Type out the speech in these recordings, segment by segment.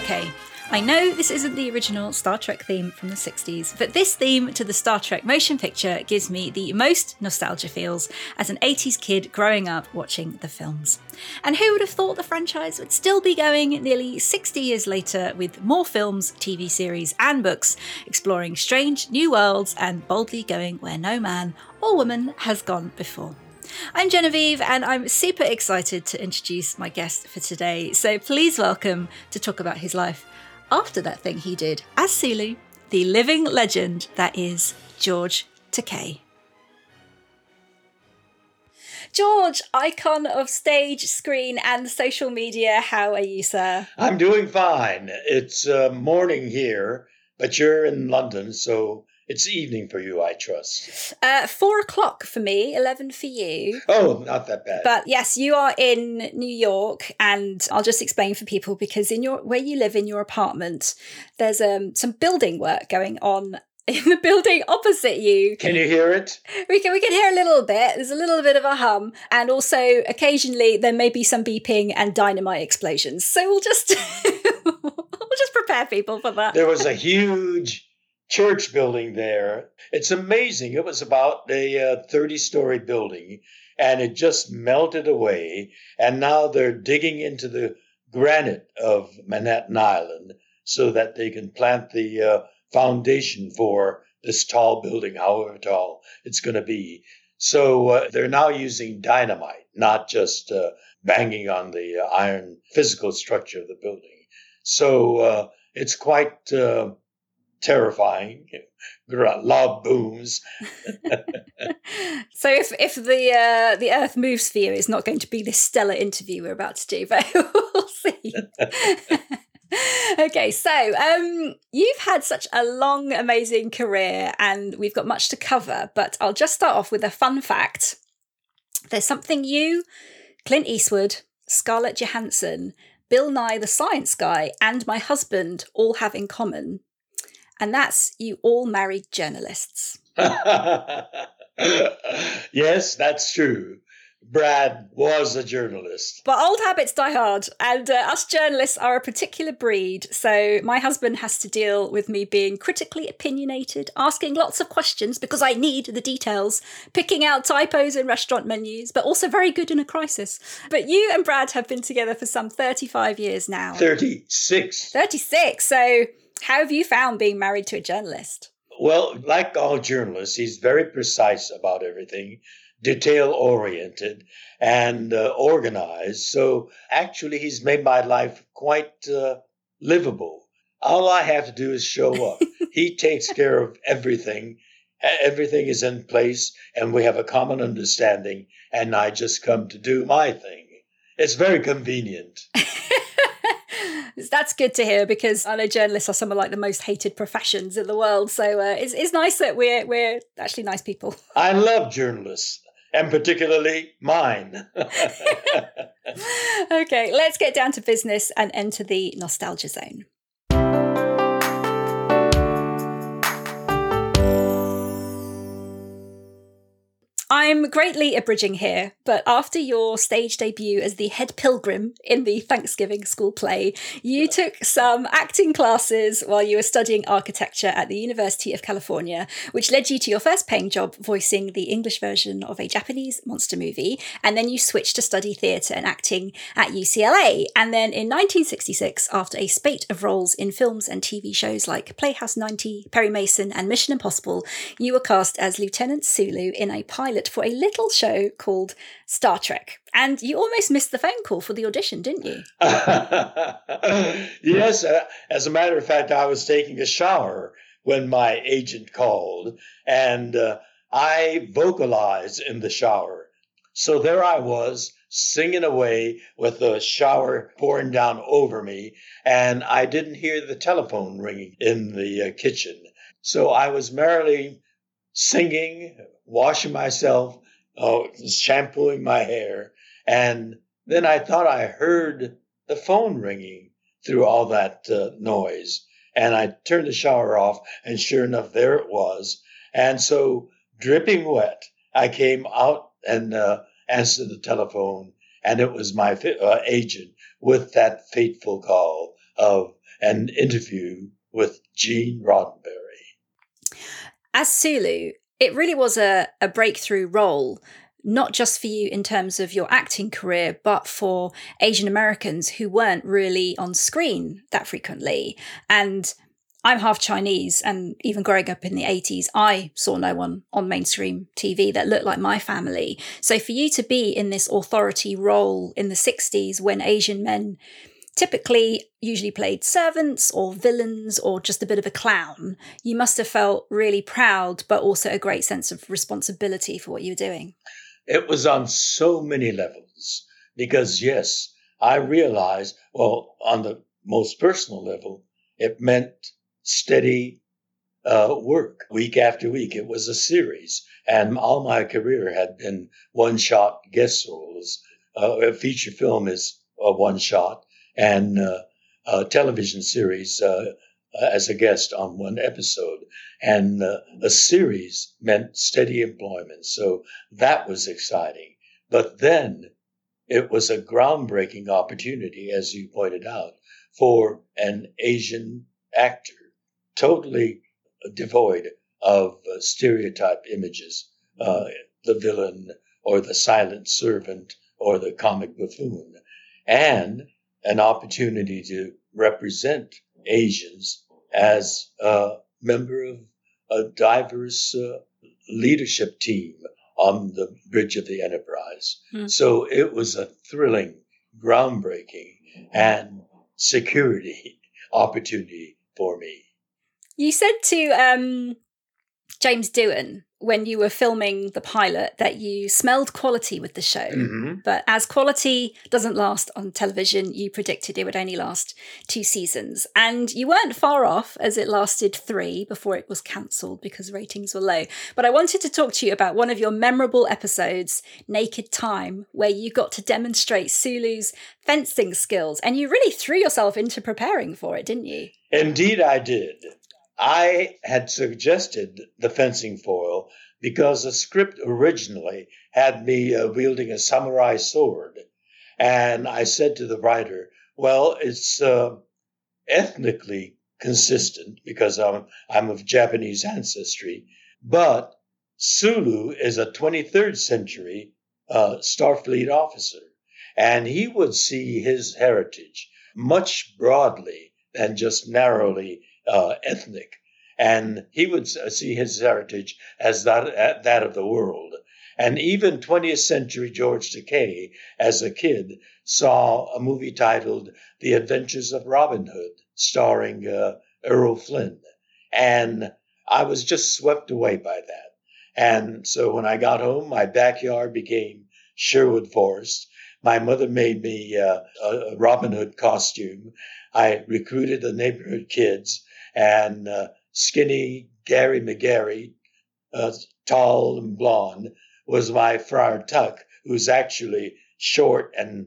Okay, I know this isn't the original Star Trek theme from the 60s, but this theme to the Star Trek motion picture gives me the most nostalgia feels as an 80s kid growing up watching the films. And who would have thought the franchise would still be going nearly 60 years later with more films, TV series, and books exploring strange new worlds and boldly going where no man or woman has gone before? I'm Genevieve, and I'm super excited to introduce my guest for today. So please welcome to talk about his life after that thing he did as Sulu, the living legend that is George Takei. George, icon of stage, screen, and social media, how are you, sir? I'm doing fine. It's uh, morning here, but you're in London, so it's evening for you, I trust. Uh, four o'clock for me, 11 for you. Oh, not that bad. But yes, you are in New York, and I'll just explain for people because in your where you live in your apartment, there's um, some building work going on in the building opposite you. Can you hear it? We can we can hear a little bit. There's a little bit of a hum, and also occasionally there may be some beeping and dynamite explosions. So we'll just we'll just prepare people for that. There was a huge church building there. It's amazing. It was about a 30 uh, story building and it just melted away. And now they're digging into the granite of Manhattan Island so that they can plant the uh, foundation for this tall building, however tall it's going to be. So uh, they're now using dynamite, not just uh, banging on the uh, iron physical structure of the building. So uh, it's quite terrifying. Loud booms. so if if the uh, the Earth moves for you, it's not going to be this stellar interview we're about to do, but we'll see. okay, so um, you've had such a long, amazing career, and we've got much to cover. But I'll just start off with a fun fact. There's something you, Clint Eastwood, Scarlett Johansson, Bill Nye the Science Guy, and my husband all have in common and that's you all married journalists. yes, that's true. Brad was a journalist. But old habits die hard, and uh, us journalists are a particular breed. So my husband has to deal with me being critically opinionated, asking lots of questions because I need the details, picking out typos in restaurant menus, but also very good in a crisis. But you and Brad have been together for some 35 years now. 36. 36. So how have you found being married to a journalist? Well, like all journalists, he's very precise about everything, detail oriented, and uh, organized. So actually, he's made my life quite uh, livable. All I have to do is show up. he takes care of everything. Everything is in place, and we have a common understanding, and I just come to do my thing. It's very convenient. that's good to hear because I know journalists are some of like the most hated professions in the world. So uh, it's, it's nice that we're we're actually nice people. I love journalists and particularly mine. okay, let's get down to business and enter the nostalgia zone. I'm greatly abridging here, but after your stage debut as the head pilgrim in the Thanksgiving school play, you took some acting classes while you were studying architecture at the University of California, which led you to your first paying job voicing the English version of a Japanese monster movie. And then you switched to study theatre and acting at UCLA. And then in 1966, after a spate of roles in films and TV shows like Playhouse 90, Perry Mason, and Mission Impossible, you were cast as Lieutenant Sulu in a pilot pilot for a little show called Star Trek. And you almost missed the phone call for the audition, didn't you? yes. Uh, as a matter of fact, I was taking a shower when my agent called, and uh, I vocalized in the shower. So there I was singing away with the shower pouring down over me, and I didn't hear the telephone ringing in the uh, kitchen. So I was merrily singing, washing myself, uh, shampooing my hair. And then I thought I heard the phone ringing through all that uh, noise. And I turned the shower off, and sure enough, there it was. And so, dripping wet, I came out and uh, answered the telephone, and it was my uh, agent with that fateful call of an interview with Gene Roddenberry. As Sulu, it really was a, a breakthrough role, not just for you in terms of your acting career, but for Asian Americans who weren't really on screen that frequently. And I'm half Chinese, and even growing up in the 80s, I saw no one on mainstream TV that looked like my family. So for you to be in this authority role in the 60s when Asian men typically usually played servants or villains or just a bit of a clown, you must have felt really proud, but also a great sense of responsibility for what you were doing. It was on so many levels because, yes, I realized, well, on the most personal level, it meant steady uh, work week after week. It was a series, and all my career had been one shot guest roles. Uh, a feature film is a one shot, and uh, a television series uh, as a guest on one episode. And uh, a series meant steady employment. So that was exciting. But then it was a groundbreaking opportunity, as you pointed out, for an Asian actor totally devoid of uh, stereotype images, uh, the villain or the silent servant or the comic buffoon, and an opportunity to represent Asians as a member of a diverse uh, leadership team on the bridge of the Enterprise. Mm. So it was a thrilling, groundbreaking, and security opportunity for me. You said to um, James Doohan when you were filming the pilot that you smelled quality with the show. Mm-hmm. But as quality doesn't last on television, you predicted it would only last two seasons. And you weren't far off as it lasted three before it was cancelled because ratings were low. But I wanted to talk to you about one of your memorable episodes, Naked Time, where you got to demonstrate Sulu's fencing skills. And you really threw yourself into preparing for it, didn't you? Indeed, I did. I had suggested the fencing foil because the script originally had me uh, wielding a samurai sword. And I said to the writer, well, it's uh, ethnically consistent because I'm, I'm of Japanese ancestry, but Sulu is a 23rd century uh, Starfleet officer, and he would see his heritage much broadly than just narrowly uh, ethnic, and he would see his heritage as that, that of the world. And even 20th century George Takei, as a kid, saw a movie titled The Adventures of Robin Hood, starring uh, Errol Flynn. And I was just swept away by that. And so when I got home, my backyard became Sherwood Forest. My mother made me uh, a Robin Hood costume. I recruited the neighborhood kids and uh, skinny Gary McGarry, uh, tall and blond, was my Friar Tuck, who's actually short and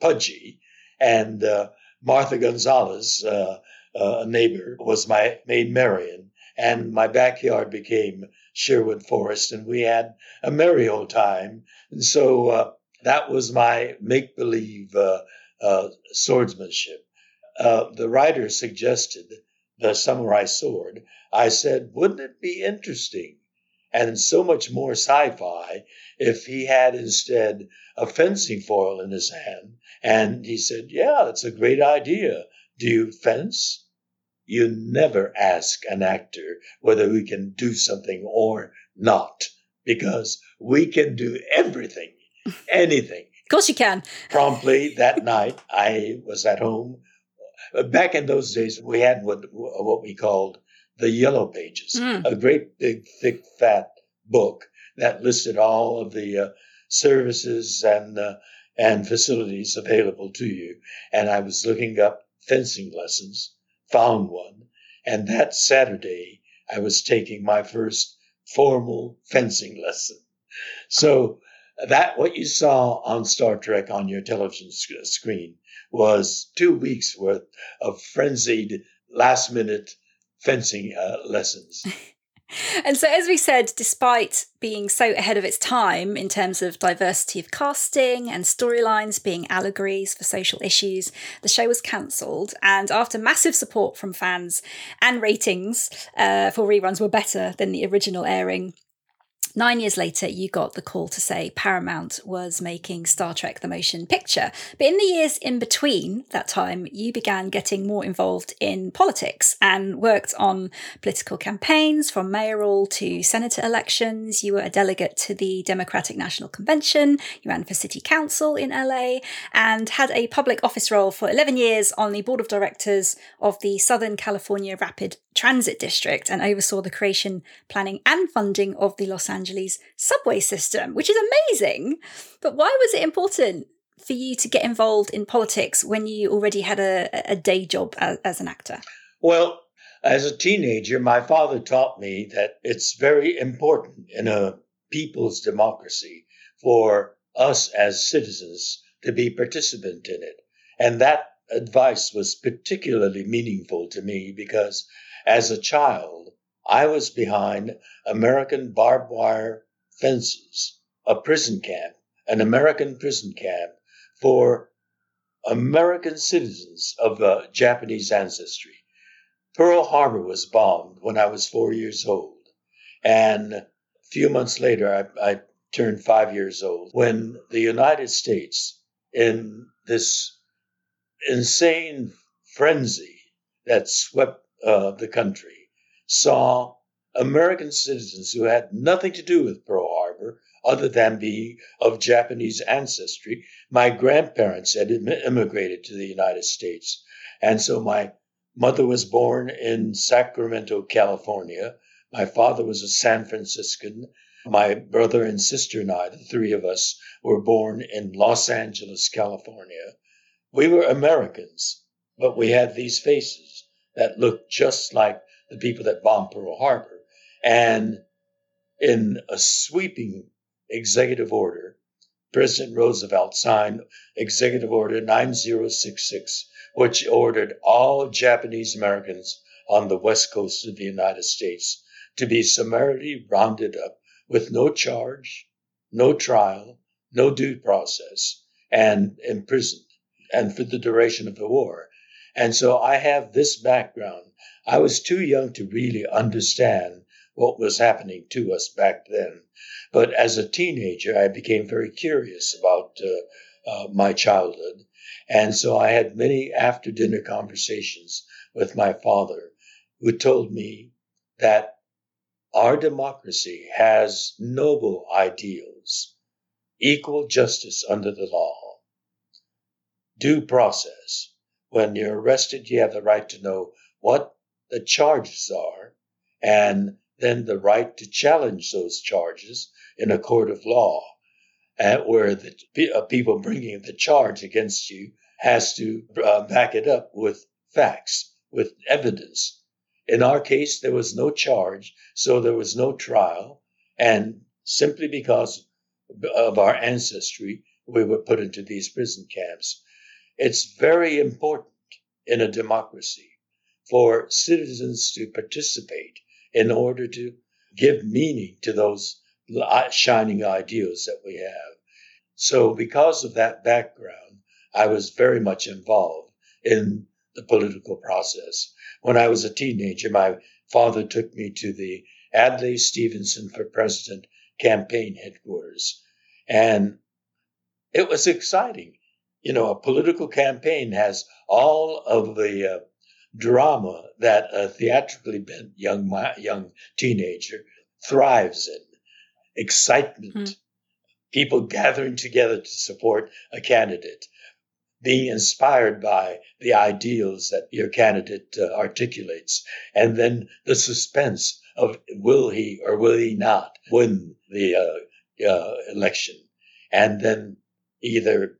pudgy. And uh, Martha Gonzalez, uh, uh, a neighbor, was my maid Marian. And my backyard became Sherwood Forest, and we had a merry old time. And so uh, that was my make believe uh, swordsmanship. the writer suggested the samurai sword, I said, wouldn't it be interesting and so much more sci fi if he had instead a fencing foil in his hand? And he said, yeah, that's a great idea. Do you fence? You never ask an actor whether we can do something or not, because we can do everything, anything. Of course you can. Promptly that night, I was at home back in those days, we had what what we called the Yellow Pages, mm. a great big thick fat book that listed all of the uh, services and uh, and facilities available to you. And I was looking up fencing lessons, found one, and that Saturday I was taking my first formal fencing lesson. So that what you saw on Star Trek on your television sc- screen was two weeks worth of frenzied last minute fencing uh, lessons. And so, as we said, despite being so ahead of its time in terms of diversity of casting and storylines being allegories for social issues, the show was cancelled. And after massive support from fans and ratings uh, for reruns were better than the original airing, Nine years later, you got the call to say Paramount was making Star Trek the Motion Picture. But in the years in between that time, you began getting more involved in politics and worked on political campaigns from mayoral to senator elections. You were a delegate to the Democratic National Convention. You ran for city council in LA and had a public office role for 11 years on the board of directors of the Southern California Rapid Transit District and oversaw the creation, planning, and funding of the Los Angeles subway system, which is amazing. But why was it important for you to get involved in politics when you already had a, a day job as, as an actor? Well, as a teenager, my father taught me that it's very important in a people's democracy for us as citizens to be participant in it. And that advice was particularly meaningful to me because as a child, I was behind American barbed wire fences, a prison camp, an American prison camp for American citizens of uh, Japanese ancestry. Pearl Harbor was bombed when I was four years old. And a few months later, I, I turned five years old when the United States, in this insane frenzy that swept uh, the country saw American citizens who had nothing to do with Pearl Harbor other than be of Japanese ancestry. My grandparents had immigrated to the United States. And so my mother was born in Sacramento, California. My father was a San Franciscan. My brother and sister and I, the three of us, were born in Los Angeles, California. We were Americans, but we had these faces that looked just like the people that bombed Pearl Harbor. And in a sweeping executive order, President Roosevelt signed Executive Order 9066, which ordered all Japanese Americans on the west coast of the United States to be summarily rounded up with no charge, no trial, no due process, and imprisoned, and for the duration of the war. And so I have this background. I was too young to really understand what was happening to us back then. But as a teenager, I became very curious about uh, uh, my childhood. And so I had many after dinner conversations with my father, who told me that our democracy has noble ideals equal justice under the law, due process, when you're arrested, you have the right to know what the charges are and then the right to challenge those charges in a court of law, at where the uh, people bringing the charge against you has to uh, back it up with facts, with evidence. In our case, there was no charge, so there was no trial, and simply because of our ancestry, we were put into these prison camps. It's very important in a democracy for citizens to participate in order to give meaning to those shining ideals that we have. So, because of that background, I was very much involved in the political process. When I was a teenager, my father took me to the Adlai Stevenson for President campaign headquarters. And it was exciting you know, a political campaign has all of the uh, drama that a theatrically bent young young teenager thrives in, excitement, mm. people gathering together to support a candidate, being inspired by the ideals that your candidate uh, articulates, and then the suspense of will he or will he not win the uh, uh election, and then either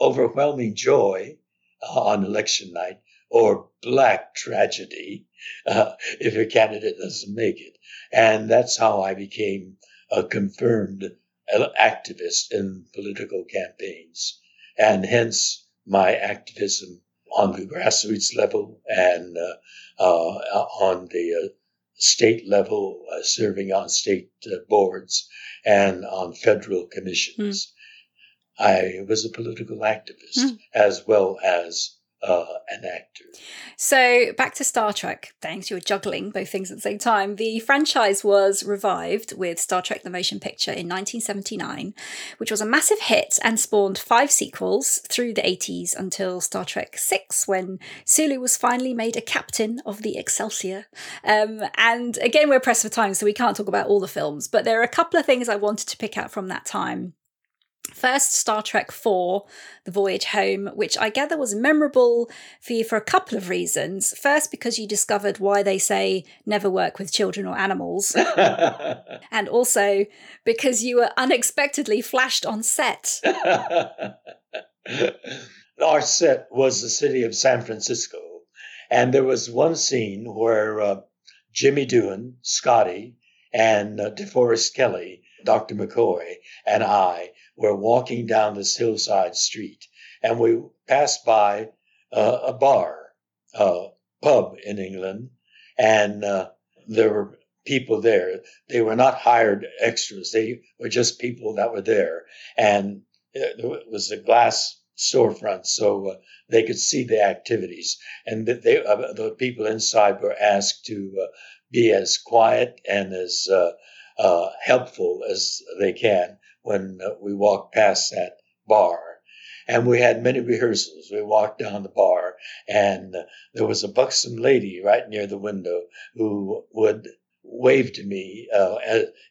overwhelming joy uh, on election night or black tragedy uh, if a candidate doesn't make it. And that's how I became a confirmed activist in political campaigns. And hence my activism on the grassroots level and uh, uh, on the state level, uh, serving on state uh, boards and on federal commissions. Mm. I was a political activist mm. as well as uh, an actor. So back to Star Trek. Thanks, you were juggling both things at the same time. The franchise was revived with Star Trek: The Motion Picture in 1979, which was a massive hit and spawned five sequels through the 80s until Star Trek Six, when Sulu was finally made a captain of the Excelsior. Um, and again, we're pressed for time, so we can't talk about all the films. But there are a couple of things I wanted to pick out from that time First, Star Trek IV, The Voyage Home, which I gather was memorable for you for a couple of reasons. First, because you discovered why they say never work with children or animals. and also because you were unexpectedly flashed on set. Our set was the city of San Francisco. And there was one scene where uh, Jimmy Doohan, Scotty, and uh, DeForest Kelley, Dr. McCoy, and I were walking down this hillside street, and we passed by uh, a bar, a pub in England, and uh, there were people there. They were not hired extras; they were just people that were there, and it was a glass storefront, so uh, they could see the activities. And they, uh, the people inside were asked to uh, be as quiet and as uh, helpful as they can when uh, we walked past that bar. And we had many rehearsals. We walked down the bar, and there was a buxom lady right near the window who would wave to me uh,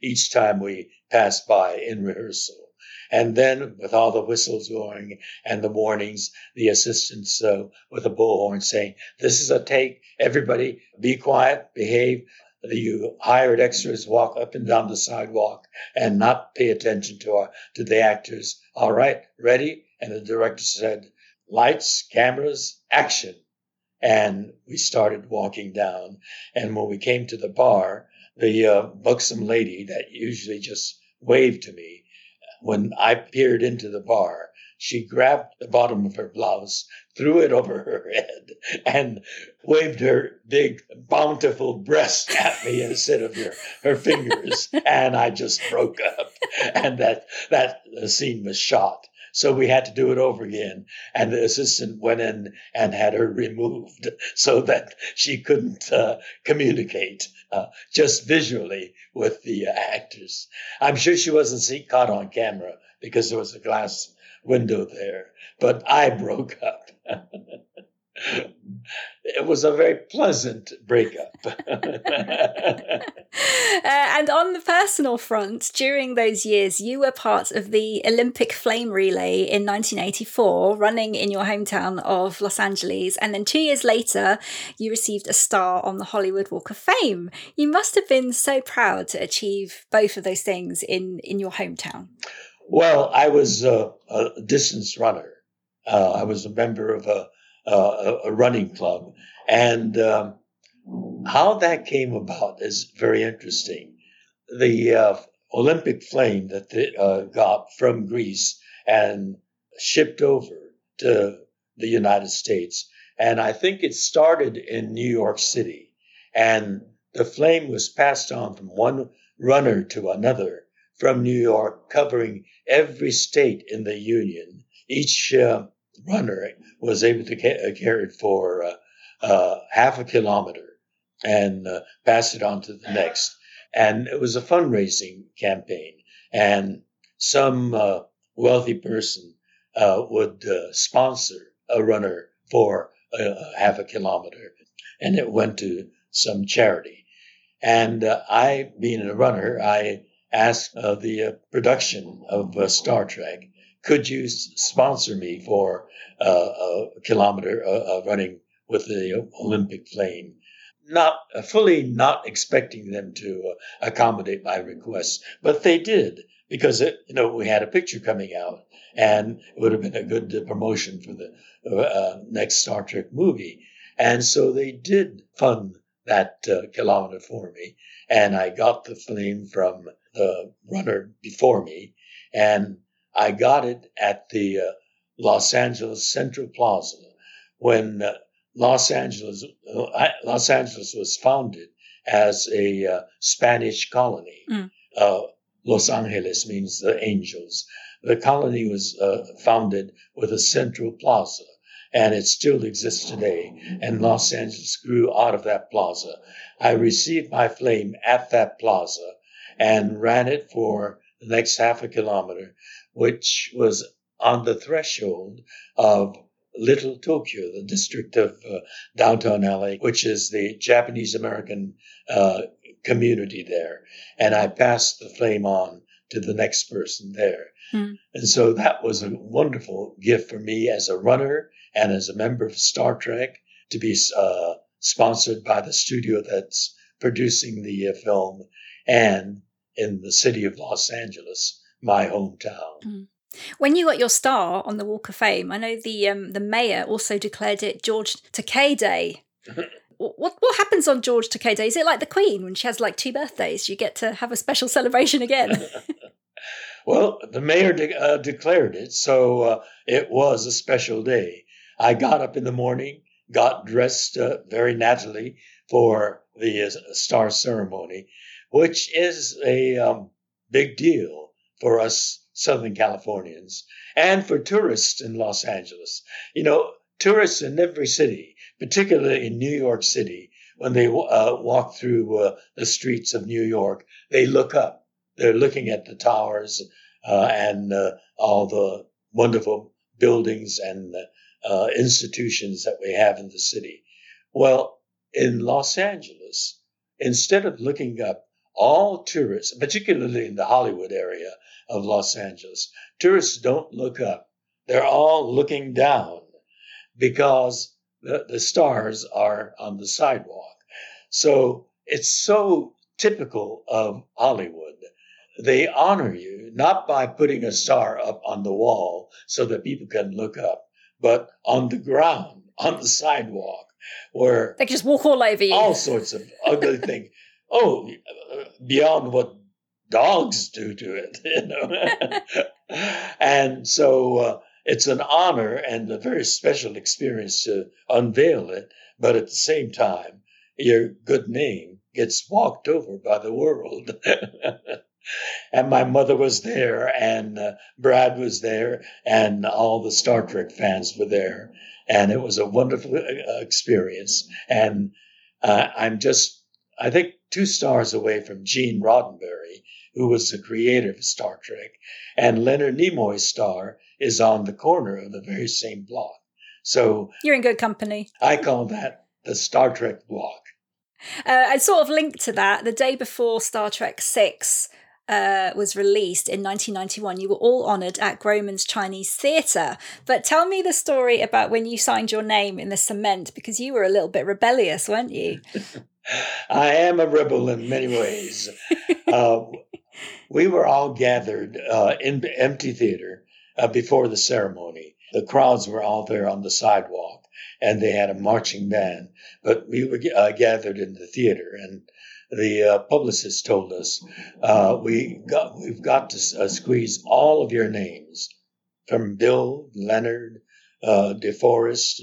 each time we passed by in rehearsal. And then, with all the whistles going and the warnings, the assistants uh, with a bullhorn saying, This is a take. Everybody be quiet, behave you hired extras walk up and down the sidewalk and not pay attention to our to the actors. All right, ready? And the director said, "Lights, cameras, action!" And we started walking down. And when we came to the bar, the uh, buxom lady that usually just waved to me when I peered into the bar she grabbed the bottom of her blouse, threw it over her head, and waved her big, bountiful breast at me instead of her, her fingers. And I just broke up. And that, that scene was shot. So we had to do it over again. And the assistant went in and had her removed so that she couldn't uh, communicate uh, just visually with the uh, actors. I'm sure she wasn't caught on camera because there was a glass window there, but I broke up. it was a very pleasant breakup. uh, and on the personal front, during those years, you were part of the Olympic Flame Relay in 1984, running in your hometown of Los Angeles. And then two years later, you received a star on the Hollywood Walk of Fame. You must have been so proud to achieve both of those things in, in your hometown. Well, I was a, a distance runner. Uh, I was a member of a, a, a running club. And um, how that came about is very interesting. The uh, Olympic flame that they uh, got from Greece and shipped over to the United States. And I think it started in New York City. And the flame was passed on from one runner to another from New York, covering every state in the Union. Each uh, runner was able to ca- uh, carry it for uh, uh, half a kilometer and uh, pass it on to the next. And it was a fundraising campaign. And some uh, wealthy person would sponsor a runner for half a kilometer. And it went to some charity. And I, being a runner, I asked uh, the uh, production of uh, Star Trek, could you sponsor me for uh, a kilometer uh, running with the Olympic flame? Not uh, fully not expecting them to accommodate my request, but they did because it, you know we had a picture coming out, and it would have been a good promotion for the next Star Trek movie, and so they did fund that kilometer for me, and I got the flame from the runner before me, and I got it at the uh, Los Angeles Central Plaza when uh, Los Angeles uh, Los Angeles was founded as a uh, Spanish colony. Mm. Uh, Los Angeles means the angels. The colony was uh, founded with a central plaza, and it still exists today. And Los Angeles grew out of that plaza. I received my flame at that plaza and ran it for the next half a kilometer, which was on the threshold of Little Tokyo, the district of uh, downtown LA, which is the Japanese American uh, community there. And I passed the flame on to the next person there. Hmm. And so that was a wonderful gift for me as a runner and as a member of Star Trek to be uh, sponsored by the studio that's producing the uh, film and in the city of Los Angeles, my hometown. Hmm. When you got your star on the Walk of Fame, I know the um, the mayor also declared it George Takei Day. what what happens on George Takei Day? Is it like the Queen when she has like two birthdays? You get to have a special celebration again. well, the mayor de- uh, declared it, so uh, it was a special day. I got up in the morning, got dressed uh, very naturally for the uh, star ceremony, which is a um, big deal for us Southern Californians and for tourists in Los Angeles. You know, tourists in every city, particularly in New York City, when they uh, walk through uh, the streets of New York, they look up. They're looking at the towers uh, and uh, all the wonderful buildings and uh, institutions that we have in the city. Well, in Los Angeles, instead of looking up, all tourists, particularly in the Hollywood area, of Los Angeles. Tourists don't look up, they're all looking down because the, the stars are on the sidewalk. So it's so typical of Hollywood. They honor you not by putting a star up on the wall so that people can look up, but on the ground, on the sidewalk, where they can just walk all over you. All sorts of ugly things. Oh, beyond what dogs do to it, you know. and so uh, it's an honor and a very special experience to unveil it, but at the same time, your good name gets walked over by the world. and my mother was there, and uh, Brad was there, and all the Star Trek fans were there. And it was a wonderful uh, experience. And uh, I'm just, I think, two stars away from Gene Roddenberry, who was the creator of Star Trek. And Leonard Nimoy's star is on the corner of the very same block. So you're in good company. I call that the Star Trek block. Uh, I sort of linked to that the day before Star Trek Six uh, was released in 1991. You were all honoured at Grauman's Chinese Theatre. But tell me the story about when you signed your name in the cement because you were a little bit rebellious, weren't you? I am a rebel in many ways. uh, we were all gathered uh, in empty theater uh, before the ceremony. The crowds were all there on the sidewalk, and they had a marching band. But we were uh, gathered in the theater, and the uh, publicist told us uh, we got we've got to uh, squeeze all of your names from Bill Leonard, DeForest,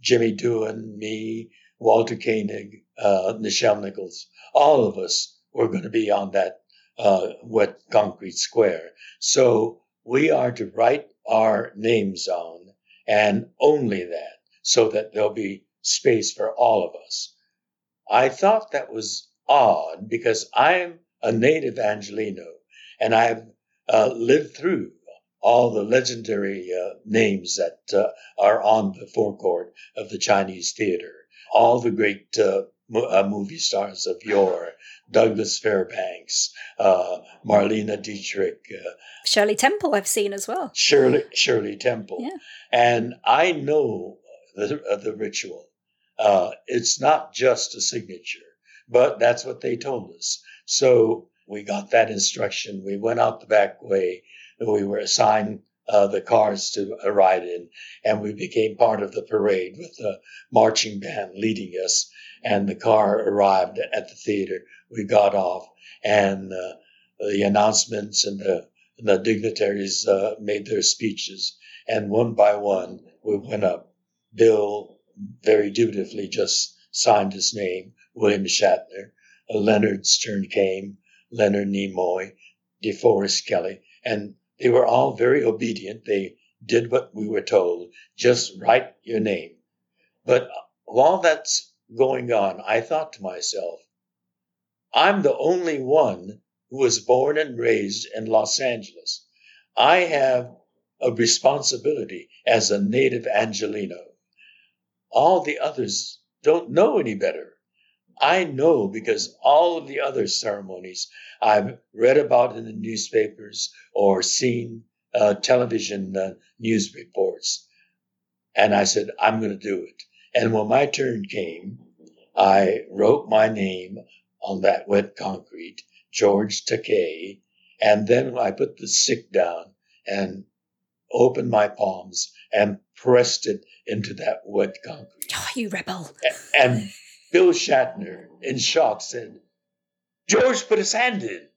Jimmy Doohan, me, Walter Koenig, Nichelle Nichols. All of us were going to be on that uh, wet concrete square. So we are to write our names on and only that so that there'll be space for all of us. I thought that was odd because I'm a native Angelino and I've uh, lived through all the legendary uh, names that uh, are on the forecourt of the Chinese theater, all the great uh, uh, movie stars of yore, Douglas Fairbanks, uh, Marlene Dietrich, uh, Shirley Temple. I've seen as well. Shirley Shirley Temple, yeah. and I know the the ritual. Uh, it's not just a signature, but that's what they told us. So we got that instruction. We went out the back way. We were assigned uh, the cars to ride in, and we became part of the parade with the marching band leading us and the car arrived at the theater. We got off, and uh, the announcements and the, the dignitaries uh, made their speeches. And one by one, we went up. Bill very dutifully just signed his name, William Shatner. Leonard's turn came, Leonard Nimoy, DeForest Kelley, and they were all very obedient. They did what we were told. Just write your name. But while that's going on, I thought to myself, I'm the only one who was born and raised in Los Angeles. I have a responsibility as a native Angelino. All the others don't know any better. I know because all of the other ceremonies I've read about in the newspapers or seen uh, television uh, news reports. And I said, I'm going to do it. And when my turn came, I wrote my name on that wet concrete, George Takei, and then I put the stick down and opened my palms and pressed it into that wet concrete. Oh, you rebel. And Bill Shatner, in shock, said, George put his hand in.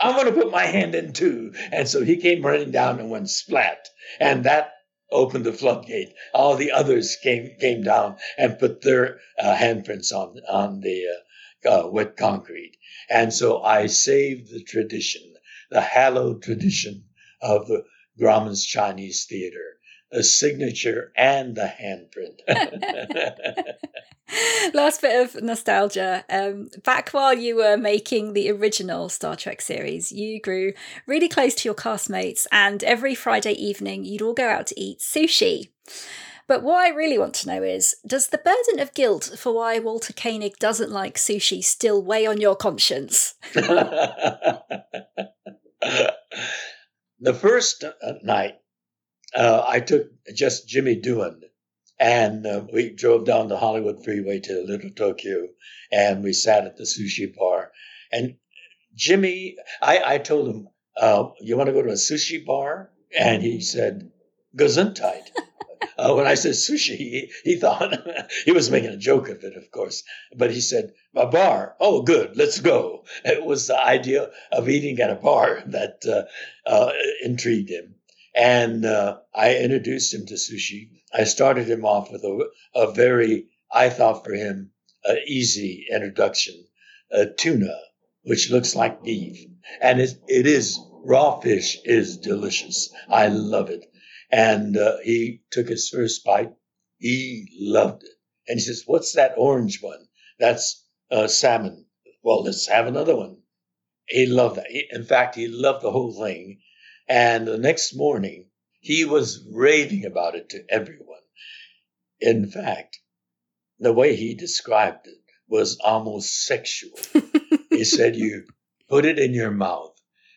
I'm going to put my hand in too. And so he came running down and went splat. And that opened the floodgate. All the others came came down and put their uh, handprints on on the uh, uh, wet concrete. And so I saved the tradition, the hallowed tradition of the Grauman's Chinese Theater, the signature and the handprint. Last bit of nostalgia. Um, back while you were making the original Star Trek series, you grew really close to your castmates, and every Friday evening you'd all go out to eat sushi. But what I really want to know is Does the burden of guilt for why Walter Koenig doesn't like sushi still weigh on your conscience? the first night, uh, I took just Jimmy Doohan and uh, we drove down the Hollywood Freeway to Little Tokyo, and we sat at the sushi bar. And Jimmy, I, I told him, uh, "You want to go to a sushi bar?" And he said, "Gesundheit." uh, when I said sushi, he, he thought he was making a joke of it, of course. But he said, "A bar? Oh, good, let's go." It was the idea of eating at a bar that uh, uh, intrigued him. And uh, I introduced him to sushi. I started him off with a, a very, I thought for him, uh, easy introduction uh, tuna, which looks like beef. And it, it is, raw fish is delicious. I love it. And uh, he took his first bite. He loved it. And he says, What's that orange one? That's uh, salmon. Well, let's have another one. He loved that. He, in fact, he loved the whole thing. And the next morning, he was raving about it to everyone. In fact, the way he described it was almost sexual. he said, You put it in your mouth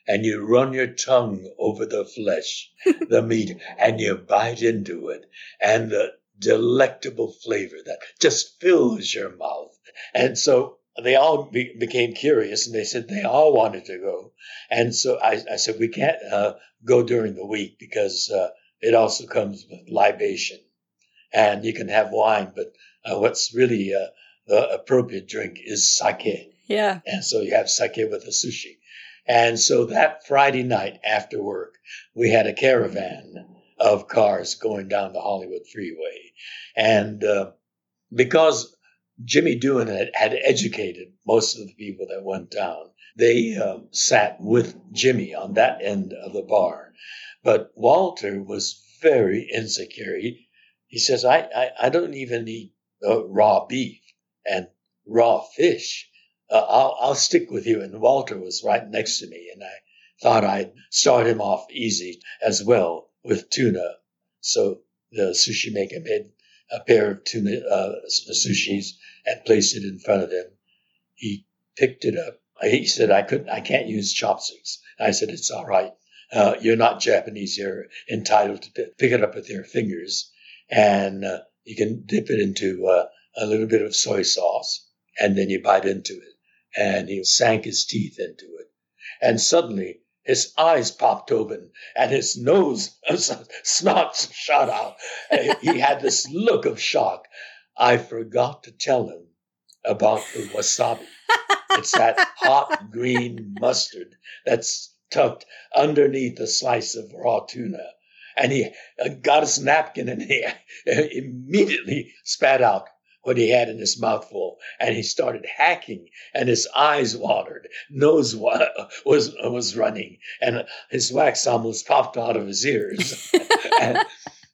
and you run your tongue over the flesh, the meat, and you bite into it, and the delectable flavor that just fills your mouth. And so they all be, became curious and they said they all wanted to go. And so I, I said, we can't uh, go during the week because uh, it also comes with libation. And you can have wine, but uh, what's really uh, the appropriate drink is sake. Yeah. And so you have sake with the sushi. And so that Friday night after work, we had a caravan of cars going down the Hollywood freeway. And uh, because Jimmy Doohan had, had educated most of the people that went down. They uh, sat with Jimmy on that end of the bar. But Walter was very insecure. He, he says, I, I, I don't even eat uh, raw beef and raw fish. Uh, I'll, I'll stick with you. And Walter was right next to me. And I thought I'd start him off easy as well with tuna. So the sushi maker made a pair of tuna uh, sushis and placed it in front of him. He picked it up. He said, "I couldn't. I can't use chopsticks." I said, "It's all right. Uh, you're not Japanese. You're entitled to pick it up with your fingers, and uh, you can dip it into uh, a little bit of soy sauce, and then you bite into it." And he sank his teeth into it, and suddenly his eyes popped open and his nose snot shot out. he had this look of shock. I forgot to tell him about the wasabi. it's that hot green mustard that's tucked underneath a slice of raw tuna. And he uh, got his napkin and he immediately spat out, what he had in his mouthful, and he started hacking, and his eyes watered, nose wa- was was running, and his wax almost popped out of his ears, and,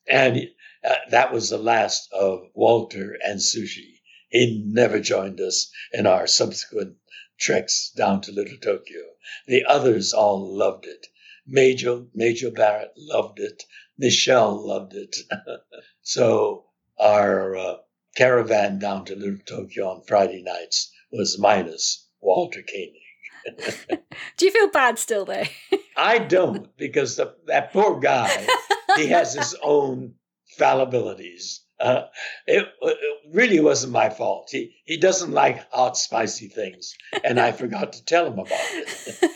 and uh, that was the last of Walter and Sushi. He never joined us in our subsequent treks down to Little Tokyo. The others all loved it. Majel Majel Barrett loved it. Nichelle loved it. so our uh, caravan down to Little Tokyo on Friday nights was minus Walter Koenig. Do you feel bad still, though? I don't, because the, that poor guy, he has his own fallibilities. Uh, it, it, really wasn't my fault. He he doesn't like hot, spicy things, and I forgot to tell him about it.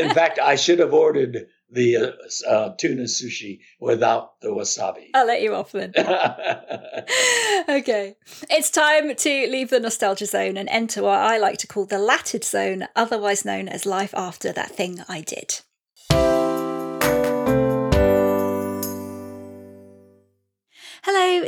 In fact, I should have ordered the uh, uh, tuna sushi without the wasabi. I'll let you off then. okay. It's time to leave the nostalgia zone and enter what I like to call the latted zone, otherwise known as life after that thing I did.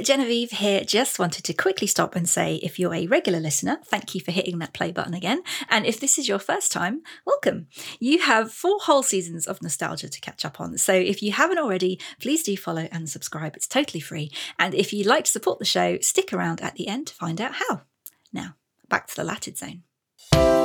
Genevieve here. Just wanted to quickly stop and say if you're a regular listener, thank you for hitting that play button again. And if this is your first time, welcome. You have four whole seasons of nostalgia to catch up on. So if you haven't already, please do follow and subscribe. It's totally free. And if you'd like to support the show, stick around at the end to find out how. Now, back to the Latted Zone.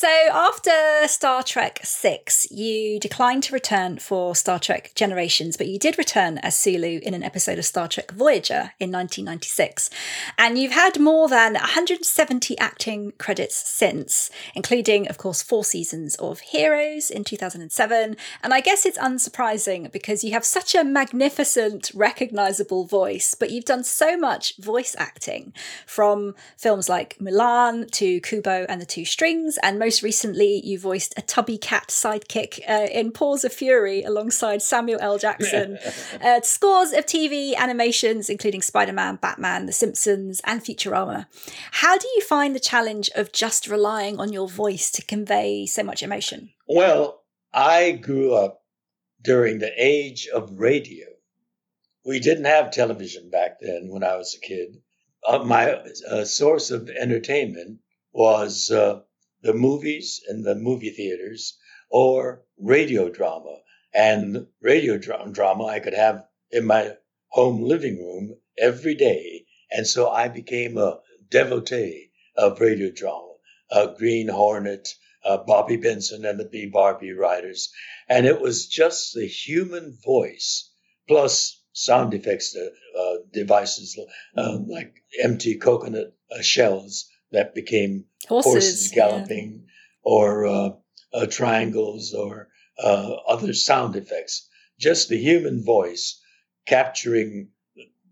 So, after Star Trek 6, you declined to return for Star Trek Generations, but you did return as Sulu in an episode of Star Trek Voyager in 1996. And you've had more than 170 acting credits since, including, of course, four seasons of Heroes in 2007. And I guess it's unsurprising because you have such a magnificent, recognizable voice, but you've done so much voice acting from films like Mulan to Kubo and the Two Strings, and most recently, you voiced a tubby cat sidekick uh, in Paws of Fury alongside Samuel L. Jackson. uh, scores of TV animations, including Spider Man, Batman, The Simpsons, and Futurama. How do you find the challenge of just relying on your voice to convey so much emotion? Well, I grew up during the age of radio. We didn't have television back then when I was a kid. Uh, my uh, source of entertainment was uh, the movies in the movie theaters or radio drama. And radio dra- drama I could have in my home living room every day. And so I became a devotee of radio drama, uh, Green Hornet, uh, Bobby Benson and the B-Bar-B Riders. And it was just the human voice plus sound effects uh, devices uh, like empty coconut uh, shells that became horses, horses galloping yeah. or uh, uh, triangles or uh, other sound effects. Just the human voice capturing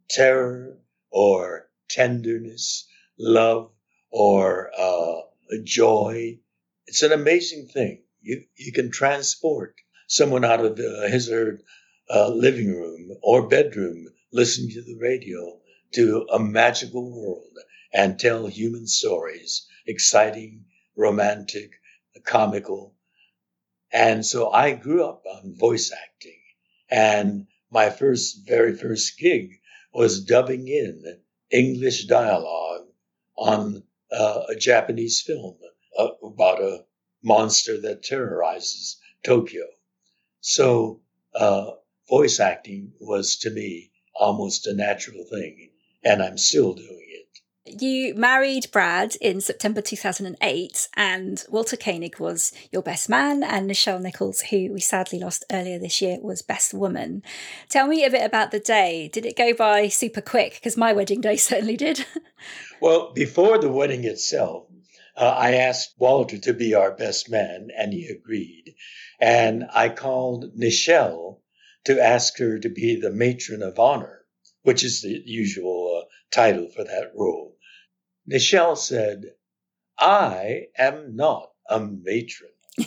terror or tenderness, love or uh, joy. It's an amazing thing. You, you can transport someone out of his or her living room or bedroom listening to the radio to a magical world and tell human stories, exciting, romantic, comical. And so I grew up on voice acting. And my first, very first gig was dubbing in English dialogue on uh, a Japanese film uh, about a monster that terrorizes Tokyo. So uh, voice acting was to me almost a natural thing, and I'm still doing you married Brad in September 2008, and Walter Koenig was your best man, and Nichelle Nichols, who we sadly lost earlier this year, was best woman. Tell me a bit about the day. Did it go by super quick? Because my wedding day certainly did. well, before the wedding itself, uh, I asked Walter to be our best man, and he agreed. And I called Nichelle to ask her to be the matron of honor, which is the usual uh, title for that role. Nichelle said, I am not a matron.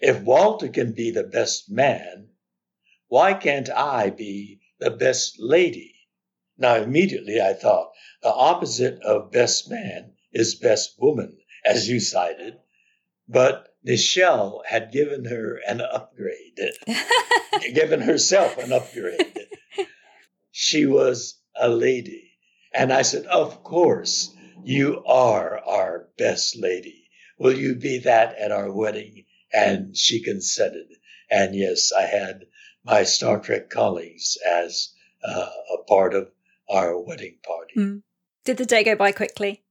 if Walter can be the best man, why can't I be the best lady? Now, immediately I thought the opposite of best man is best woman, as you cited. But Nichelle had given her an upgrade, given herself an upgrade. she was a lady. And I said, Of course, you are our best lady. Will you be that at our wedding? And she consented. And yes, I had my Star Trek colleagues as uh, a part of our wedding party. Mm. Did the day go by quickly?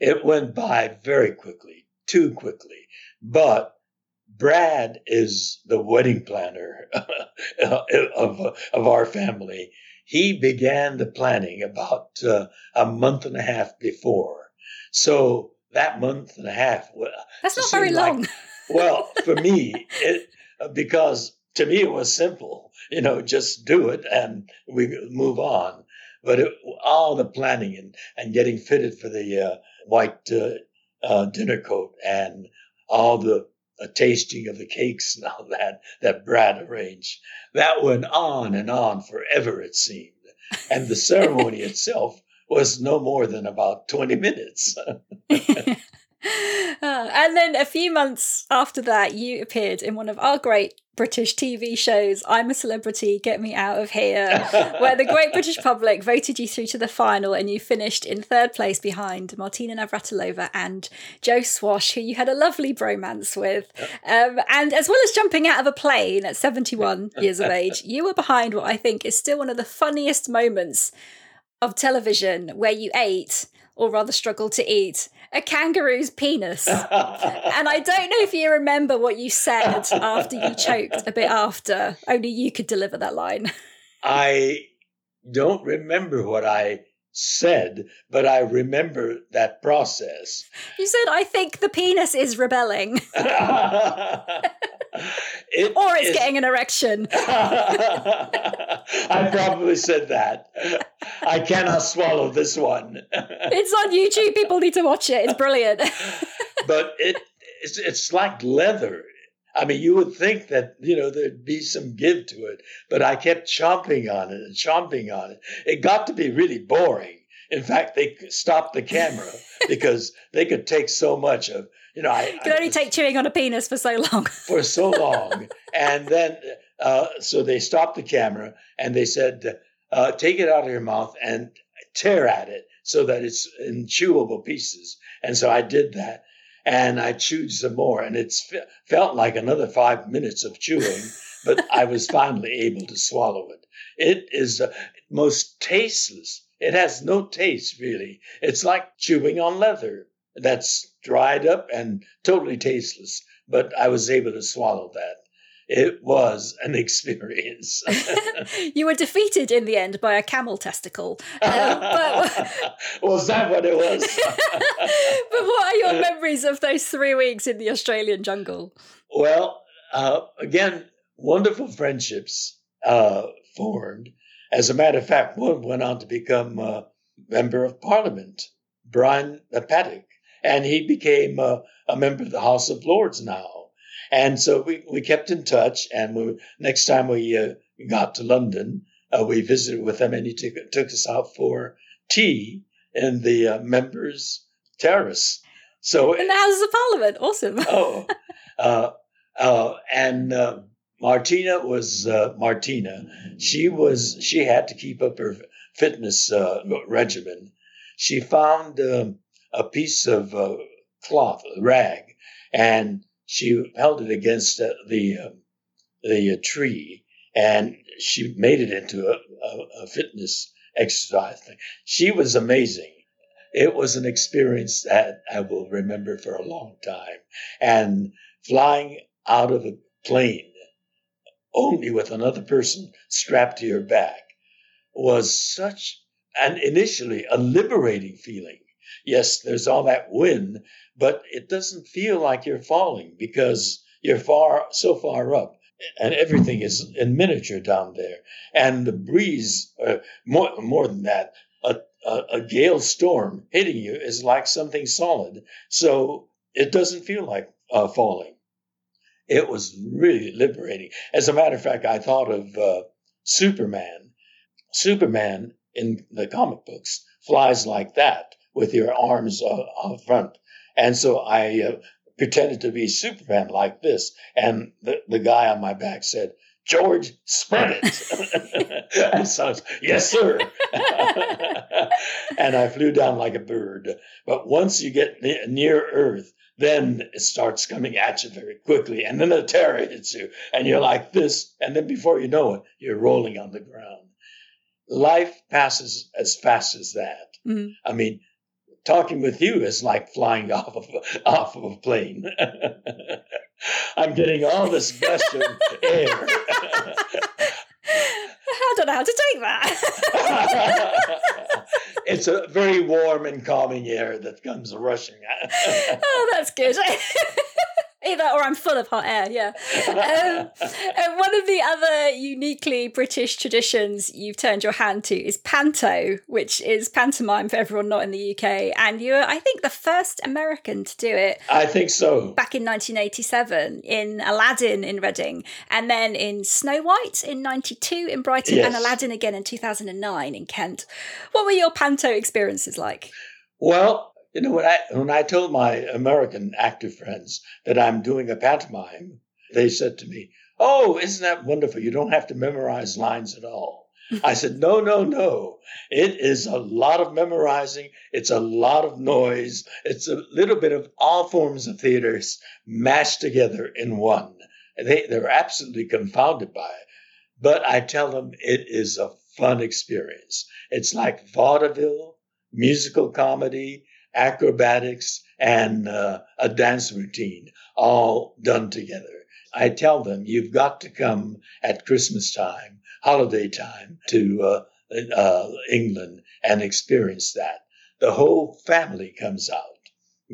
It went by very quickly, too quickly. But Brad is the wedding planner of, of our family. He began the planning about uh, a month and a half before. So that month and a half. Well, That's not very long. Well, for me, it, because to me it was simple. You know, just do it and we move on. But it, all the planning and, and getting fitted for the uh, white uh, uh, dinner coat and all the uh, tasting of the cakes and all that that Brad arranged, that went on and on forever, it seemed. And the ceremony itself was no more than about 20 minutes. And then a few months after that, you appeared in one of our great British TV shows, I'm a Celebrity, Get Me Out of Here, where the great British public voted you through to the final and you finished in third place behind Martina Navratilova and Joe Swash, who you had a lovely bromance with. Um, and as well as jumping out of a plane at 71 years of age, you were behind what I think is still one of the funniest moments of television where you ate, or rather struggled to eat, a kangaroo's penis. and I don't know if you remember what you said after you choked a bit after. Only you could deliver that line. I don't remember what I said, but I remember that process. You said, I think the penis is rebelling. It or it's is... getting an erection. I probably said that. I cannot swallow this one. it's on YouTube. People need to watch it. It's brilliant. but it it's, it's like leather. I mean, you would think that, you know, there'd be some give to it, but I kept chomping on it and chomping on it. It got to be really boring. In fact, they stopped the camera because they could take so much of you know, I you can only take chewing on a penis for so long. for so long, and then uh, so they stopped the camera and they said, uh, "Take it out of your mouth and tear at it so that it's in chewable pieces." And so I did that, and I chewed some more, and it felt like another five minutes of chewing, but I was finally able to swallow it. It is the most tasteless. It has no taste really. It's like chewing on leather that's dried up and totally tasteless. But I was able to swallow that. It was an experience. you were defeated in the end by a camel testicle. Um, but... was that what it was? but what are your memories of those three weeks in the Australian jungle? Well, uh, again, wonderful friendships uh, formed. As a matter of fact, one went on to become a member of parliament, Brian Paddick and he became a, a, member of the House of Lords now. And so we, we kept in touch. And we, next time we uh, got to London, uh, we visited with him, and he took, took us out for tea in the uh, members' terrace. So in the Houses of Parliament, awesome. oh, uh, uh, and uh, Martina was Martina. She was she had to keep up her fitness regimen. She found. Um, a piece of uh, cloth, rag, and she held it against uh, the uh, the uh, tree, and she made it into a, a, a fitness exercise thing. She was amazing. It was an experience that I will remember for a long time. And flying out of a plane only with another person strapped to your back was such an initially a liberating feeling yes, there's all that wind, but it doesn't feel like you're falling because you're far so far up and everything is in miniature down there. And the breeze, uh, more, more than that, a, a, a, gale storm hitting you is like something solid. So it doesn't feel like uh, falling. It was really liberating. As a matter of fact, I thought of uh, Superman. Superman in the comic books flies like that with your arms uh, out front. And so I uh, pretended to be Superman like this. And the, the guy on my back said, George, spread it. and so, yes, sir. and I flew down like a bird. But once you get near Earth, then it starts coming at you very quickly. And then the terror hits you, and you're like this. And then before you know it, you're rolling on the ground. Life passes as fast as that. Mm-hmm. I mean, talking with you is like flying off of off of a plane. I'm getting all this of air. I don't know how to take that. it's a very warm and calming air that comes rushing. oh, that's good. Either or I'm full of hot air, yeah. Um, and one of the other uniquely British traditions you've turned your hand to is panto, which is pantomime for everyone not in the UK. And you're, I think, the first American to do it. I think so. Back in 1987 in Aladdin in Reading, and then in Snow White in 92 in Brighton, yes. and Aladdin again in 2009 in Kent. What were your panto experiences like? Well, you know, when I when I told my American actor friends that I'm doing a pantomime, they said to me, "Oh, isn't that wonderful? You don't have to memorize lines at all." I said, "No, no, no. It is a lot of memorizing. It's a lot of noise. It's a little bit of all forms of theaters mashed together in one." They they're absolutely confounded by it. But I tell them it is a fun experience. It's like vaudeville, musical comedy, acrobatics, and uh, a dance routine all done together. I tell them, you've got to come at Christmas time, holiday time to uh, uh, England and experience that. The whole family comes out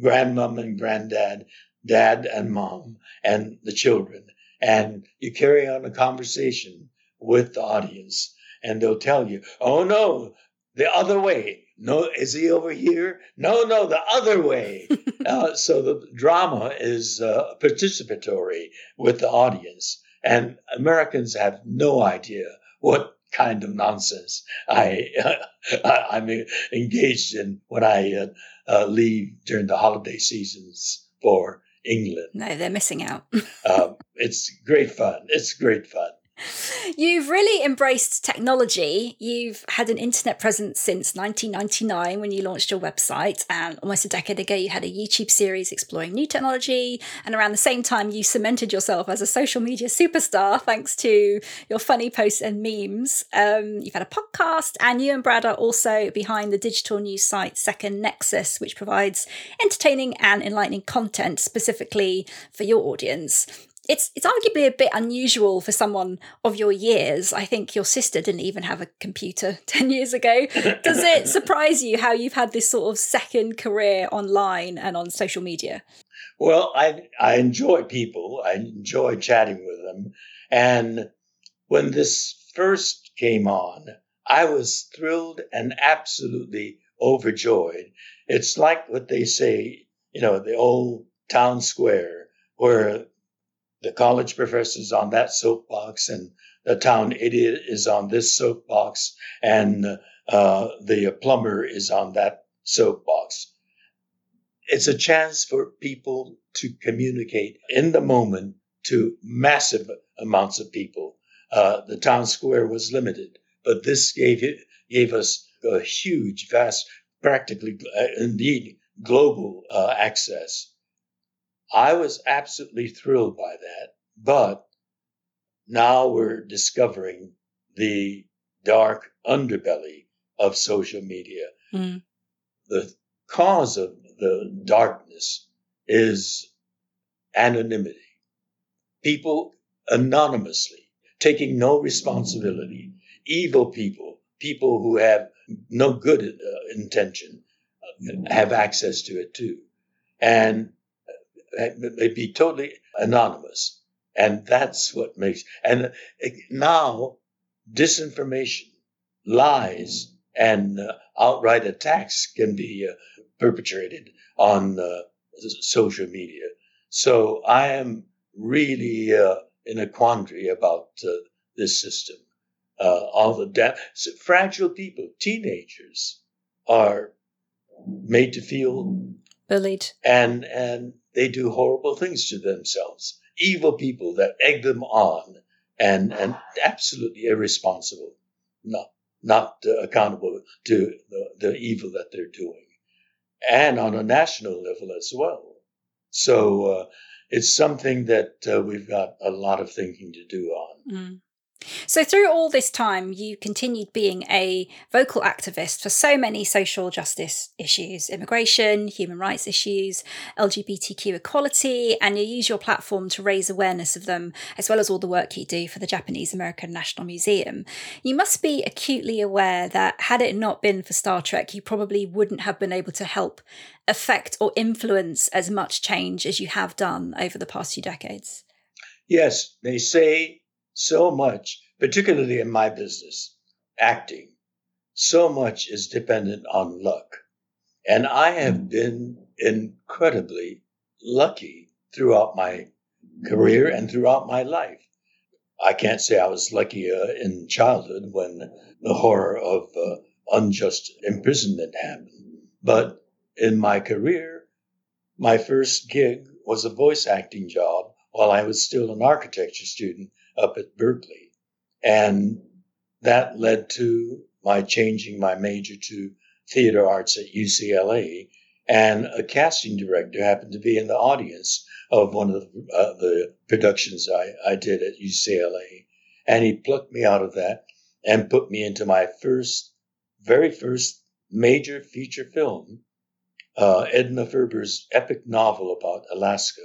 grandmom and granddad, dad and mom, and the children. And you carry on a conversation with the audience, and they'll tell you, oh no, the other way. No, is he over here? No, no, the other way. uh, so the drama is uh, participatory with the audience, and Americans have no idea what kind of nonsense I uh, I'm engaged in when I uh, uh, leave during the holiday seasons for England. No, they're missing out. um, it's great fun. It's great fun. You've really embraced technology. You've had an internet presence since 1999 when you launched your website, and almost a decade ago, you had a YouTube series exploring new technology. And around the same time, you cemented yourself as a social media superstar thanks to your funny posts and memes. Um, you've had a podcast, and you and Brad are also behind the digital news site Second Nexus, which provides entertaining and enlightening content specifically for your audience it's it's arguably a bit unusual for someone of your years. I think your sister didn't even have a computer 10 years ago. Does it surprise you how you've had this sort of second career online and on social media? Well, I I enjoy people. I enjoy chatting with them. And when this first came on, I was thrilled and absolutely overjoyed. It's like what they say, you know, the old town square where the college professor is on that soapbox, and the town idiot is on this soapbox, and uh, the plumber is on that soapbox. It's a chance for people to communicate in the moment to massive amounts of people. Uh, the town square was limited, but this gave it, gave us a huge, vast, practically, uh, indeed, global uh, access. I was absolutely thrilled by that. But now we're discovering the dark underbelly of social media. Mm. The cause of the darkness is anonymity. People anonymously taking no responsibility, evil people, people who have no good uh, intention, uh, have access to it too. And they'd be totally anonymous. And that's what makes, and now disinformation, lies, and uh, outright attacks can be uh, perpetrated on uh, social media. So I am really uh, in a quandary about uh, this system. Uh, all the da- fragile people, teenagers, are made to feel bullied, and and they do horrible things to themselves. Evil people that egg them on and and absolutely irresponsible, not not uh, accountable to the, the evil that they're doing, and on a national level as well. So uh, it's something that uh, we've got a lot of thinking to do on. Mm. So, through all this time, you continued being a vocal activist for so many social justice issues immigration, human rights issues, LGBTQ equality, and you use your platform to raise awareness of them, as well as all the work you do for the Japanese American National Museum. You must be acutely aware that had it not been for Star Trek, you probably wouldn't have been able to help affect or influence as much change as you have done over the past few decades. Yes, they say so much, particularly in my business, acting, so much is dependent on luck. And I have been incredibly lucky throughout my career and throughout my life. I can't say I was lucky uh, in childhood when the horror of uh, unjust imprisonment happened. But in my career, my first gig was a voice acting job while I was still an architecture student up at Berkeley. And that led to my changing my major to theater arts at UCLA. And a casting director happened to be in the audience of one of the, uh, the productions I, I did at UCLA. And he plucked me out of that and put me into my first, very first major feature film, uh, Edna Ferber's epic novel about Alaska,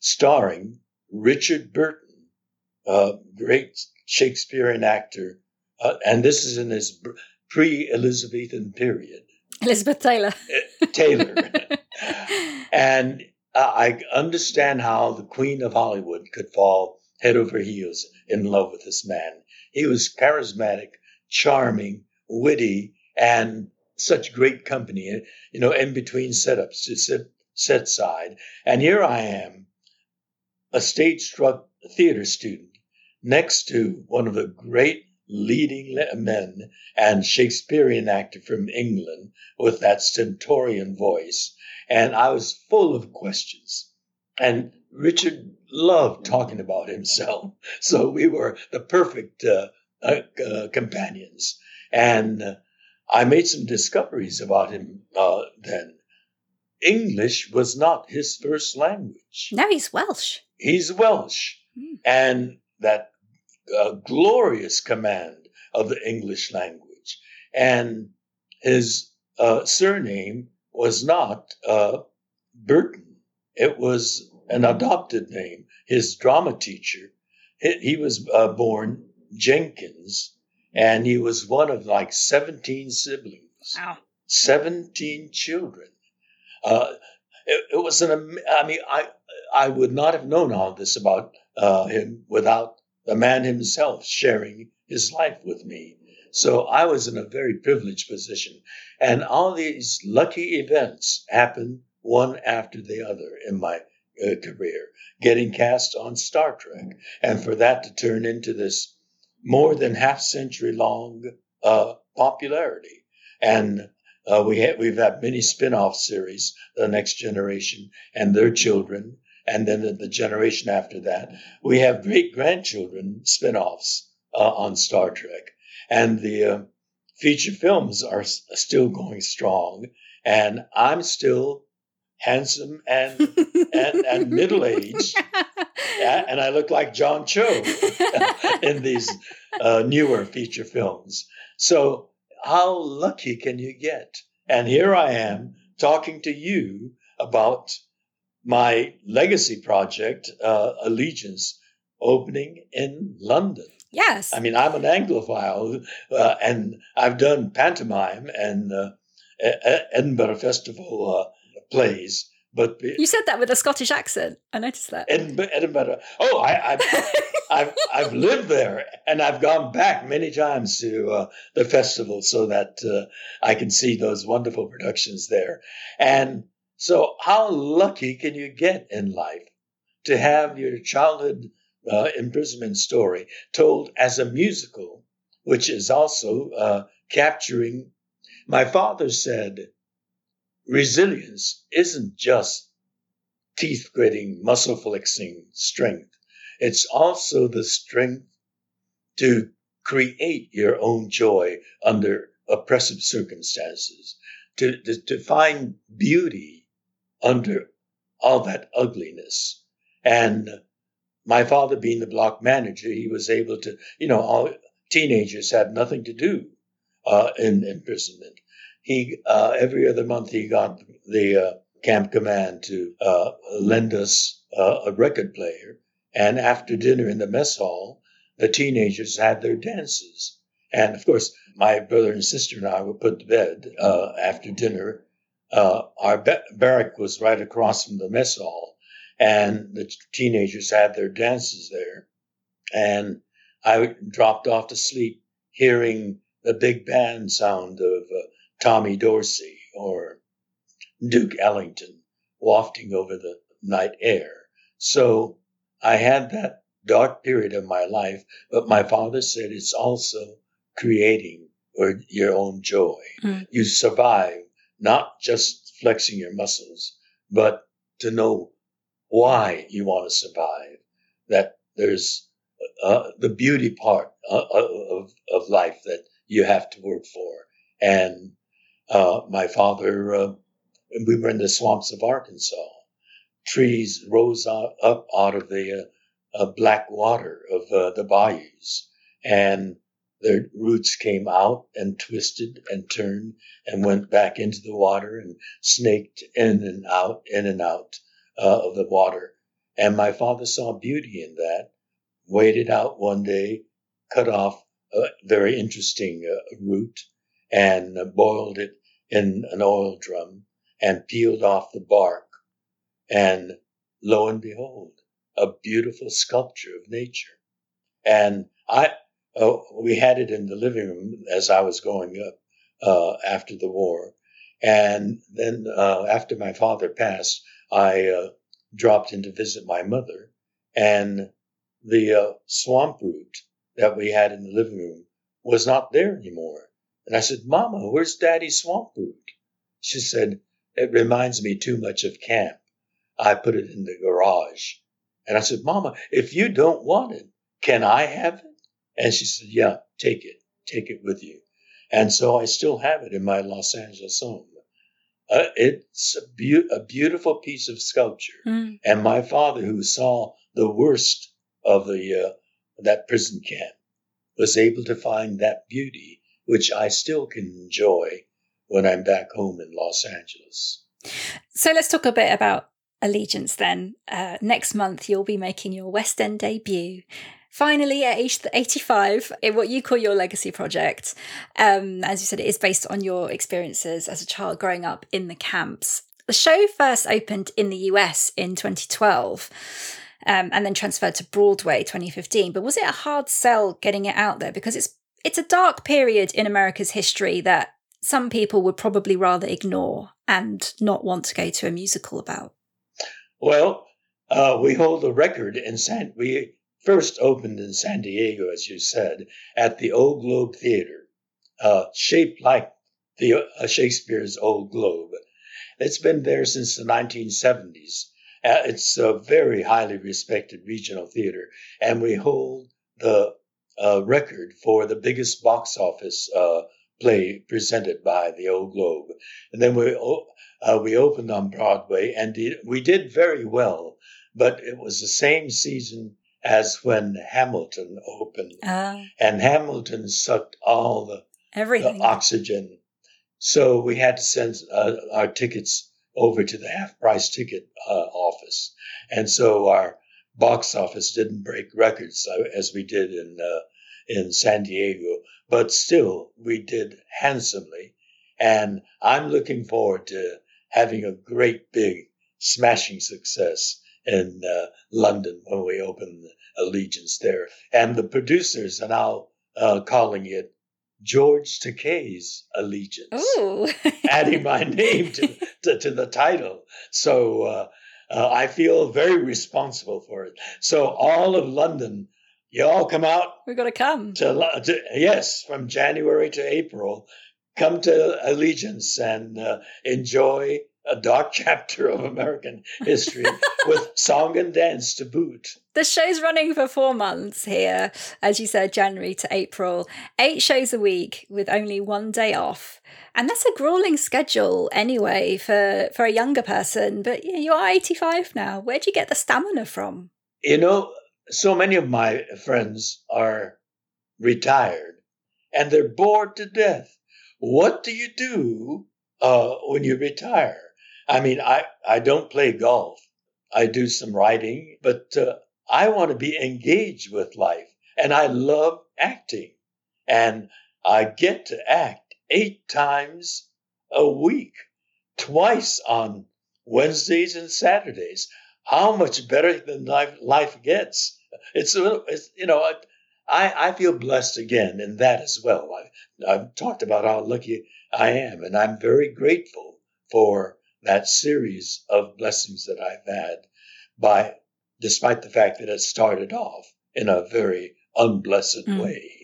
starring Richard Burton uh, great Shakespearean actor, uh, and this is in his pre Elizabethan period. Elizabeth Taylor. Uh, Taylor. and I understand how the Queen of Hollywood could fall head over heels in love with this man. He was charismatic, charming, witty, and such great company, you know, in between setups to set, set side. And here I am, a stage struck theater student next to one of the great leading men and Shakespearean actor from England with that stentorian voice. And I was full of questions. And Richard loved talking about himself. So we were the perfect uh, uh, uh, companions. And uh, I made some discoveries about him uh, then. English was not his first language. No, he's Welsh. He's Welsh. Mm. And that uh, glorious command of the English language. And his uh, surname was not uh, Burton, it was an adopted name. His drama teacher, he, he was uh, born Jenkins, and he was one of like 17 siblings. Wow. 17 children. Uh, it, it, was an, I mean, I, I would not have known all this about uh, him without the man himself sharing his life with me. So I was in a very privileged position. And all these lucky events happened one after the other in my uh, career, getting cast on Star Trek. And for that to turn into this more than half century long uh, popularity. And uh, we we've had many spin off series, The Next Generation and their children, and then the, the generation after that. We have great grandchildren spin offs uh, on Star Trek. And the uh, feature films are s- still going strong. And I'm still handsome and, and, and middle aged. and I look like John Cho in these uh, newer feature films. So, how lucky can you get? And here I am talking to you about my legacy project, uh, Allegiance, opening in London. Yes. I mean, I'm an Anglophile, uh, and I've done pantomime and uh, Edinburgh Festival uh, plays. But you said that with a Scottish accent. I noticed that. Edinburgh. Edinburgh oh, I, have I've I've lived there, and I've gone back many times to uh, the festival so that uh, I can see those wonderful productions there. And so, how lucky can you get in life to have your childhood uh, imprisonment story told as a musical, which is also uh, capturing? My father said, resilience isn't just teeth gritting, muscle flexing strength. It's also the strength to create your own joy under oppressive circumstances, to, to, to find beauty under all that ugliness. And my father being the block manager, he was able to, you know, all teenagers had nothing to do uh, in imprisonment. He uh, every other month he got the uh, camp command to uh, lend us uh, a record player, and after dinner in the mess hall, the teenagers had their dances. And of course, my brother and sister and I were put to bed uh, after dinner. Our ba- barrack was right across from the mess hall, and the teenagers had their dances there. And I dropped off to sleep hearing the big band sound of uh, Tommy Dorsey or Duke Ellington wafting over the night air. So I had that dark period of my life, but my father said it's also creating or your own joy. Mm. You survive not just flexing your muscles, but to know why you want to survive. That there's uh, the beauty part uh, of, of life that you have to work for. And uh, my father, uh, we were in the swamps of Arkansas. Trees rose out, up out of the uh, black water of uh, the bayous, and their roots came out and twisted and turned and went back into the water and snaked in and out, in and out uh, of the water. And my father saw beauty in that, waited out one day, cut off a very interesting uh, root, and uh, boiled it in an oil drum and peeled off the bark. And lo and behold, a beautiful sculpture of nature. And I, oh, we had it in the living room as I was going up uh, after the war. And then uh, after my father passed, I uh, dropped in to visit my mother, and the uh, swamp root that we had in the living room was not there anymore. And I said, Mama, where's Daddy's swamp root? She said, It reminds me too much of camp. I put it in the garage. And I said, Mama, if you don't want it, can I have it? And she said, Yeah, take it. Take it with you. And so I still have it in my Los Angeles home. Uh, it's a, be- a, beautiful piece of sculpture. Mm. And my father, who saw the worst of the uh, that prison camp, was able to find that beauty, which I still can enjoy when I'm back home in Los Angeles. So let's talk a bit about Allegiance then. Uh, next month, you'll be making your West End debut finally at age 85 in what you call your legacy project. Um, as you said, it is based on your experiences as a child growing up in the camps. The show first opened in the US in 2012. Um, and then transferred to Broadway 2015. But was it a hard sell getting it out there? Because it's it's a dark period in America's history that some people would probably rather ignore and not want to go to a musical about. Well, uh, we hold the record in San. We first opened in San Diego, as you said, at the Old Globe Theater, uh, shaped like the uh, Shakespeare's Old Globe. It's been there since the 1970s. Uh, it's a very highly respected regional theater, and we hold the uh, record for the biggest box office uh, play presented by the Old Globe. And then we uh, we opened on Broadway, and we did very well. But it was the same season as when Hamilton opened. Uh, and Hamilton sucked all the, the, oxygen. So we had to send uh, our tickets over to the half price ticket uh, office. And so our box office didn't break records uh, as we did in, uh, in San Diego, but still we did handsomely. And I'm looking forward to having a great big smashing success in uh, London when we open Allegiance there. And the producers are now uh, calling it George Takei's Allegiance, adding my name to, to, to, the title. So uh, uh, I feel very responsible for it. So all of London, you all come out. We've got to come. To, to, yes, from January to April, come to Allegiance and uh, enjoy a dark chapter of American history with song and dance to boot. The show's running for four months here, as you said, January to April. Eight shows a week with only one day off. And that's a grueling schedule anyway for, for a younger person. But you are 85 now. Where do you get the stamina from? You know, so many of my friends are retired and they're bored to death. What do you do uh, when you retire? I mean, I, I don't play golf. I do some writing, but uh, I want to be engaged with life. And I love acting. And I get to act eight times a week, twice on Wednesdays and Saturdays. How much better than life, life gets? It's, it's you know, I, I feel blessed again in that as well. I've, I've talked about how lucky I am, and I'm very grateful for that series of blessings that I've had by despite the fact that it started off in a very unblessed mm. way.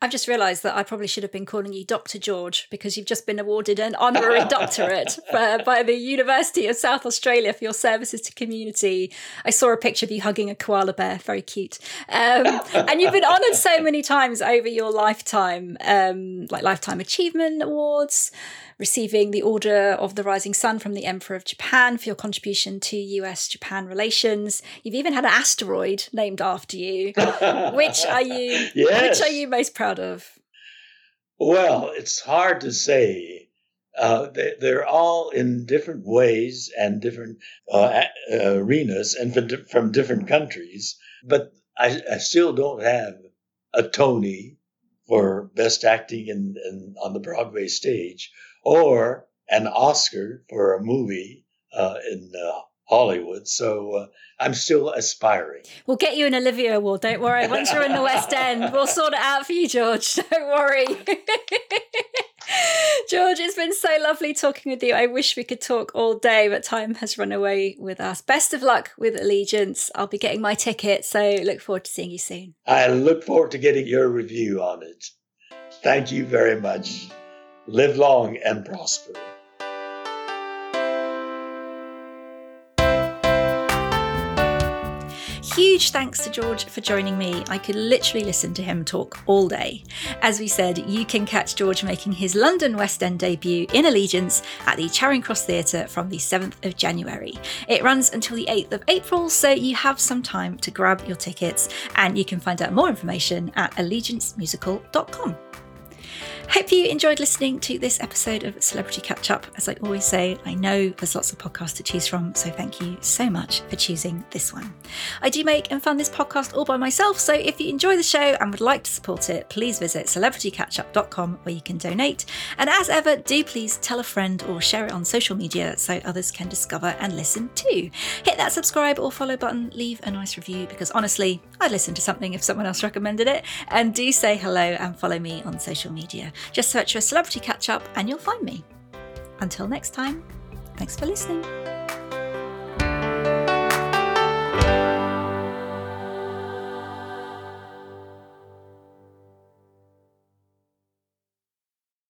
I've just realised that I probably should have been calling you Dr. George because you've just been awarded an honorary doctorate for, by the University of South Australia for your services to community. I saw a picture of you hugging a koala bear, very cute. Um, and you've been honoured so many times over your lifetime, um, like Lifetime Achievement Awards, receiving the Order of the Rising Sun from the Emperor of Japan for your contribution to US Japan relations. You've even had an asteroid named after you. which are you yes. which are you most proud of? Well, it's hard to say. Uh, they, are all in different ways and different uh, arenas and from, from different countries. But I, I, still don't have a Tony for best acting in, in, on the Broadway stage or an Oscar for a movie uh, in uh, Hollywood. So uh, I'm still aspiring. We'll get you an Olivier Award. Don't worry. Once you're in the West End, we'll sort it out for you, George. Don't worry. George, it's been so lovely talking with you. I wish we could talk all day, but time has run away with us. Best of luck with Allegiance. I'll be getting my ticket, so look forward to seeing you soon. I look forward to getting your review on it. Thank you very much. Live long and prosper. Huge thanks to George for joining me. I could literally listen to him talk all day. As we said, you can catch George making his London West End debut in Allegiance at the Charing Cross Theatre from the 7th of January. It runs until the 8th of April, so you have some time to grab your tickets, and you can find out more information at allegiancemusical.com. Hope you enjoyed listening to this episode of Celebrity Catch Up. As I always say, I know there's lots of podcasts to choose from, so thank you so much for choosing this one. I do make and fund this podcast all by myself, so if you enjoy the show and would like to support it, please visit celebritycatchup.com where you can donate. And as ever, do please tell a friend or share it on social media so others can discover and listen too. Hit that subscribe or follow button, leave a nice review because honestly, I'd listen to something if someone else recommended it. And do say hello and follow me on social media. Just search for Celebrity Catch Up and you'll find me. Until next time, thanks for listening.